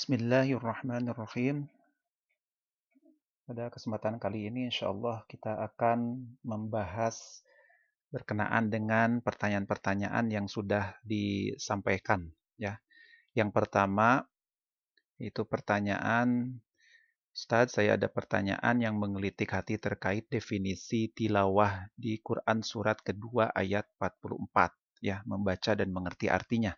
Bismillahirrahmanirrahim. Pada kesempatan kali ini insya Allah kita akan membahas berkenaan dengan pertanyaan-pertanyaan yang sudah disampaikan. Ya, Yang pertama itu pertanyaan Ustaz, saya ada pertanyaan yang menggelitik hati terkait definisi tilawah di Quran surat kedua ayat 44 ya, membaca dan mengerti artinya.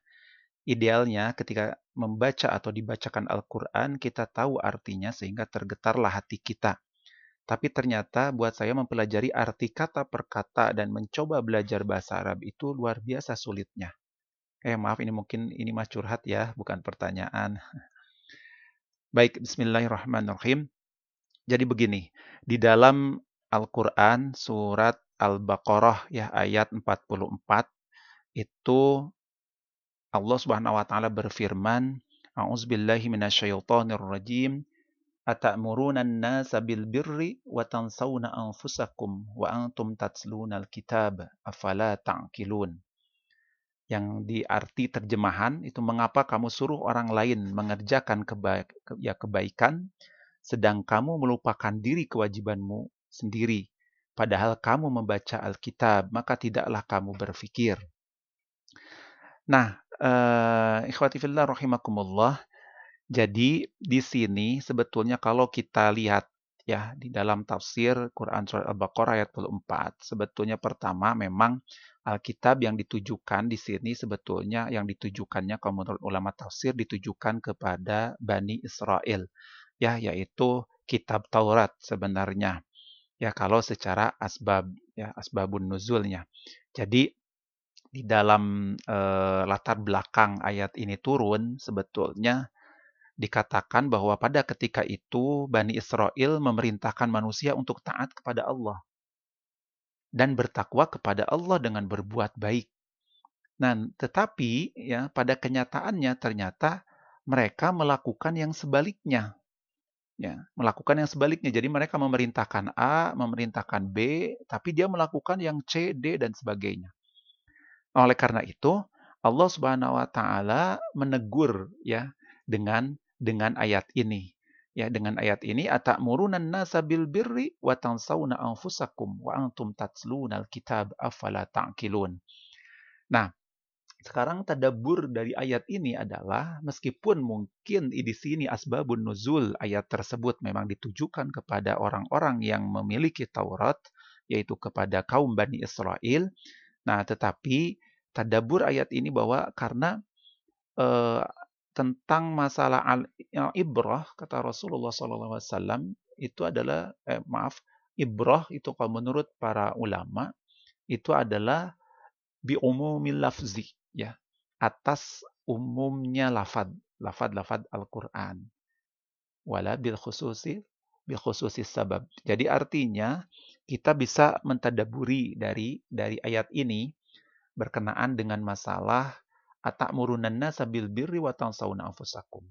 Idealnya ketika membaca atau dibacakan Al-Quran, kita tahu artinya sehingga tergetarlah hati kita. Tapi ternyata buat saya mempelajari arti kata per kata dan mencoba belajar bahasa Arab itu luar biasa sulitnya. Eh maaf ini mungkin ini mah curhat ya, bukan pertanyaan. Baik, bismillahirrahmanirrahim. Jadi begini, di dalam Al-Quran surat Al-Baqarah ya ayat 44 itu Allah Subhanahu wa taala berfirman, A'udzubillahi minasyaitonir rajim. Ata'muruna an-nasa bil birri wa tansawna anfusakum wa antum tatluna al-kitab afala ta'qilun. Yang diarti terjemahan itu mengapa kamu suruh orang lain mengerjakan kebaik, ya kebaikan sedang kamu melupakan diri kewajibanmu sendiri padahal kamu membaca Alkitab maka tidaklah kamu berfikir. Nah, uh, ikhwati fillah rahimakumullah. Jadi di sini sebetulnya kalau kita lihat ya di dalam tafsir Quran surat Al-Baqarah ayat 24, sebetulnya pertama memang Alkitab yang ditujukan di sini sebetulnya yang ditujukannya kalau menurut ulama tafsir ditujukan kepada Bani Israel ya yaitu kitab Taurat sebenarnya ya kalau secara asbab ya asbabun nuzulnya. Jadi di dalam e, latar belakang ayat ini turun sebetulnya dikatakan bahwa pada ketika itu Bani Israel memerintahkan manusia untuk taat kepada Allah dan bertakwa kepada Allah dengan berbuat baik. Nah, tetapi ya pada kenyataannya ternyata mereka melakukan yang sebaliknya. Ya, melakukan yang sebaliknya. Jadi mereka memerintahkan A, memerintahkan B, tapi dia melakukan yang C, D dan sebagainya. Oleh karena itu, Allah Subhanahu wa taala menegur ya dengan dengan ayat ini. Ya, dengan ayat ini atamuruna nasa bil birri wa tansawna anfusakum wa antum tatluna alkitab afala ta'qilun. Nah, sekarang tadabur dari ayat ini adalah meskipun mungkin di sini asbabun nuzul ayat tersebut memang ditujukan kepada orang-orang yang memiliki Taurat yaitu kepada kaum Bani Israel, Nah, tetapi tadabur ayat ini bahwa karena uh, tentang masalah al ibrah kata Rasulullah SAW itu adalah eh, maaf ibrah itu kalau menurut para ulama itu adalah bi umumil lafzi ya atas umumnya lafad lafad lafad Al-Qur'an wala bil khususi bil khususi sabab. Jadi artinya kita bisa mentadaburi dari dari ayat ini berkenaan dengan masalah atakmurunan sabil birri wa tansawna anfusakum.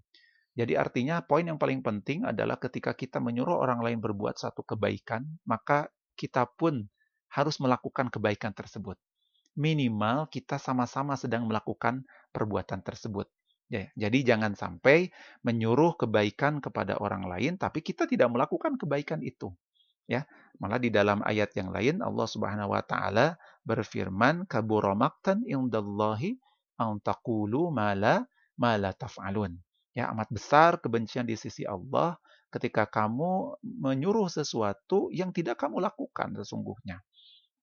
Jadi artinya poin yang paling penting adalah ketika kita menyuruh orang lain berbuat satu kebaikan, maka kita pun harus melakukan kebaikan tersebut. Minimal kita sama-sama sedang melakukan perbuatan tersebut. Ya, jadi jangan sampai menyuruh kebaikan kepada orang lain tapi kita tidak melakukan kebaikan itu. Ya, malah di dalam ayat yang lain Allah Subhanahu wa taala berfirman kabura maqtan indallahi an taqulu mala taf'alun. Ya, amat besar kebencian di sisi Allah ketika kamu menyuruh sesuatu yang tidak kamu lakukan sesungguhnya.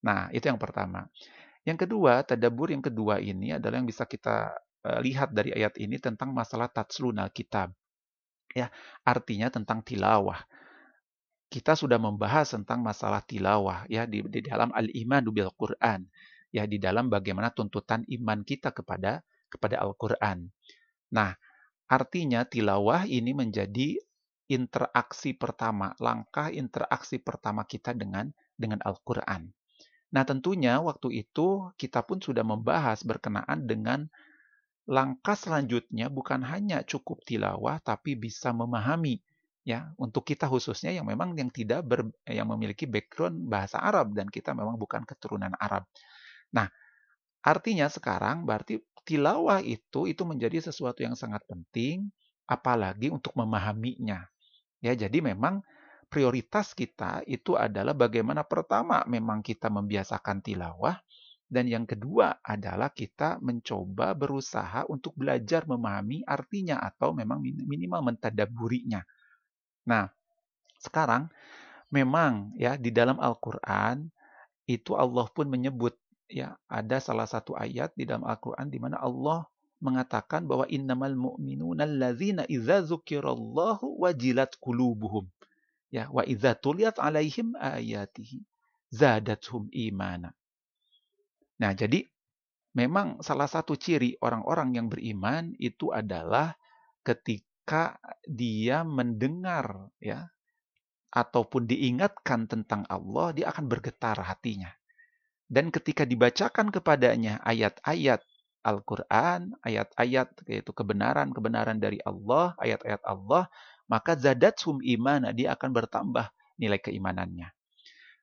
Nah, itu yang pertama. Yang kedua, tadabur yang kedua ini adalah yang bisa kita uh, lihat dari ayat ini tentang masalah tatsluna kitab. Ya, artinya tentang tilawah kita sudah membahas tentang masalah tilawah ya di, di dalam al-iman bil Quran ya di dalam bagaimana tuntutan iman kita kepada kepada Al-Qur'an. Nah, artinya tilawah ini menjadi interaksi pertama, langkah interaksi pertama kita dengan dengan Al-Qur'an. Nah, tentunya waktu itu kita pun sudah membahas berkenaan dengan langkah selanjutnya bukan hanya cukup tilawah tapi bisa memahami ya untuk kita khususnya yang memang yang tidak ber, yang memiliki background bahasa Arab dan kita memang bukan keturunan Arab. Nah, artinya sekarang berarti tilawah itu itu menjadi sesuatu yang sangat penting apalagi untuk memahaminya. Ya, jadi memang prioritas kita itu adalah bagaimana pertama memang kita membiasakan tilawah dan yang kedua adalah kita mencoba berusaha untuk belajar memahami artinya atau memang minimal mentadaburinya. Nah, sekarang memang ya di dalam Al-Qur'an itu Allah pun menyebut ya ada salah satu ayat di dalam Al-Qur'an di mana Allah mengatakan bahwa innamal mu'minuna allazina idza dzukirallahu wajilat qulubuhum ya wa idza tuliyat alaihim ayatihi zadatuhum imana. Nah, jadi memang salah satu ciri orang-orang yang beriman itu adalah ketika dia mendengar ya ataupun diingatkan tentang Allah, dia akan bergetar hatinya. Dan ketika dibacakan kepadanya ayat-ayat Al-Quran, ayat-ayat yaitu kebenaran-kebenaran dari Allah, ayat-ayat Allah, maka zadatsum imana, dia akan bertambah nilai keimanannya.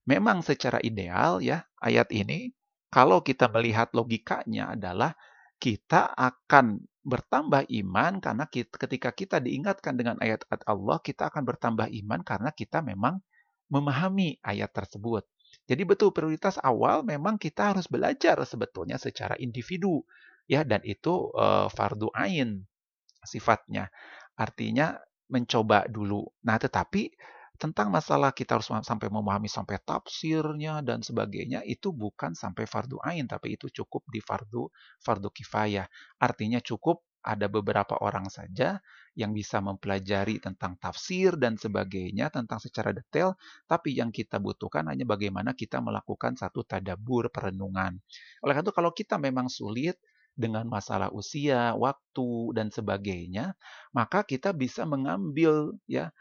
Memang secara ideal ya, ayat ini kalau kita melihat logikanya adalah kita akan bertambah iman karena kita, ketika kita diingatkan dengan ayat-ayat Allah, kita akan bertambah iman karena kita memang memahami ayat tersebut. Jadi betul prioritas awal memang kita harus belajar sebetulnya secara individu ya dan itu uh, fardu ain sifatnya. Artinya mencoba dulu. Nah, tetapi tentang masalah kita harus sampai memahami sampai tafsirnya dan sebagainya itu bukan sampai fardu ain tapi itu cukup di fardu fardu kifayah. Artinya cukup ada beberapa orang saja yang bisa mempelajari tentang tafsir dan sebagainya tentang secara detail, tapi yang kita butuhkan hanya bagaimana kita melakukan satu tadabur perenungan. Oleh karena itu kalau kita memang sulit dengan masalah usia, waktu dan sebagainya, maka kita bisa mengambil ya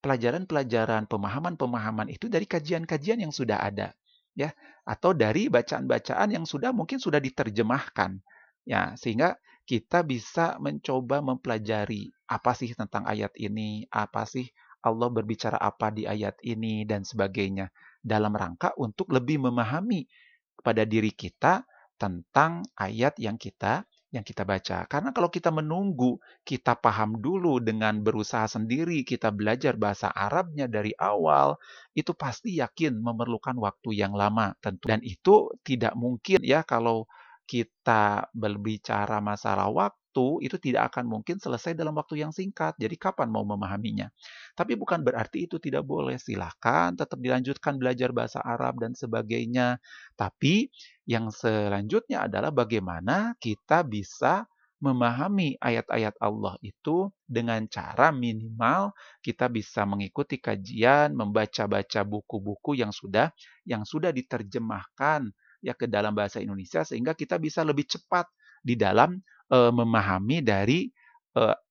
pelajaran-pelajaran, pemahaman-pemahaman itu dari kajian-kajian yang sudah ada ya. Atau dari bacaan-bacaan yang sudah mungkin sudah diterjemahkan ya. Sehingga kita bisa mencoba mempelajari apa sih tentang ayat ini, apa sih Allah berbicara apa di ayat ini dan sebagainya. Dalam rangka untuk lebih memahami kepada diri kita tentang ayat yang kita yang kita baca. Karena kalau kita menunggu, kita paham dulu dengan berusaha sendiri, kita belajar bahasa Arabnya dari awal, itu pasti yakin memerlukan waktu yang lama tentu. Dan itu tidak mungkin ya kalau kita berbicara masalah waktu, itu tidak akan mungkin selesai dalam waktu yang singkat. Jadi kapan mau memahaminya? Tapi bukan berarti itu tidak boleh. Silahkan tetap dilanjutkan belajar bahasa Arab dan sebagainya. Tapi yang selanjutnya adalah bagaimana kita bisa memahami ayat-ayat Allah itu dengan cara minimal kita bisa mengikuti kajian, membaca-baca buku-buku yang sudah yang sudah diterjemahkan ya ke dalam bahasa Indonesia sehingga kita bisa lebih cepat di dalam uh, memahami dari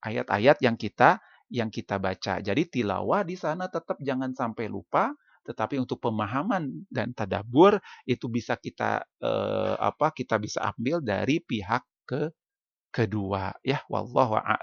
ayat-ayat uh, yang kita yang kita baca. Jadi tilawah di sana tetap jangan sampai lupa, tetapi untuk pemahaman dan tadabur itu bisa kita uh, apa kita bisa ambil dari pihak ke kedua ya wallahu a'lam